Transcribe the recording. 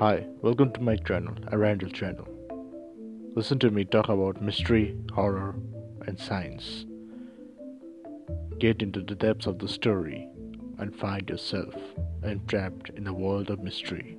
Hi, welcome to my channel, Arandel channel. Listen to me talk about mystery, horror, and science. Get into the depths of the story and find yourself entrapped in a world of mystery.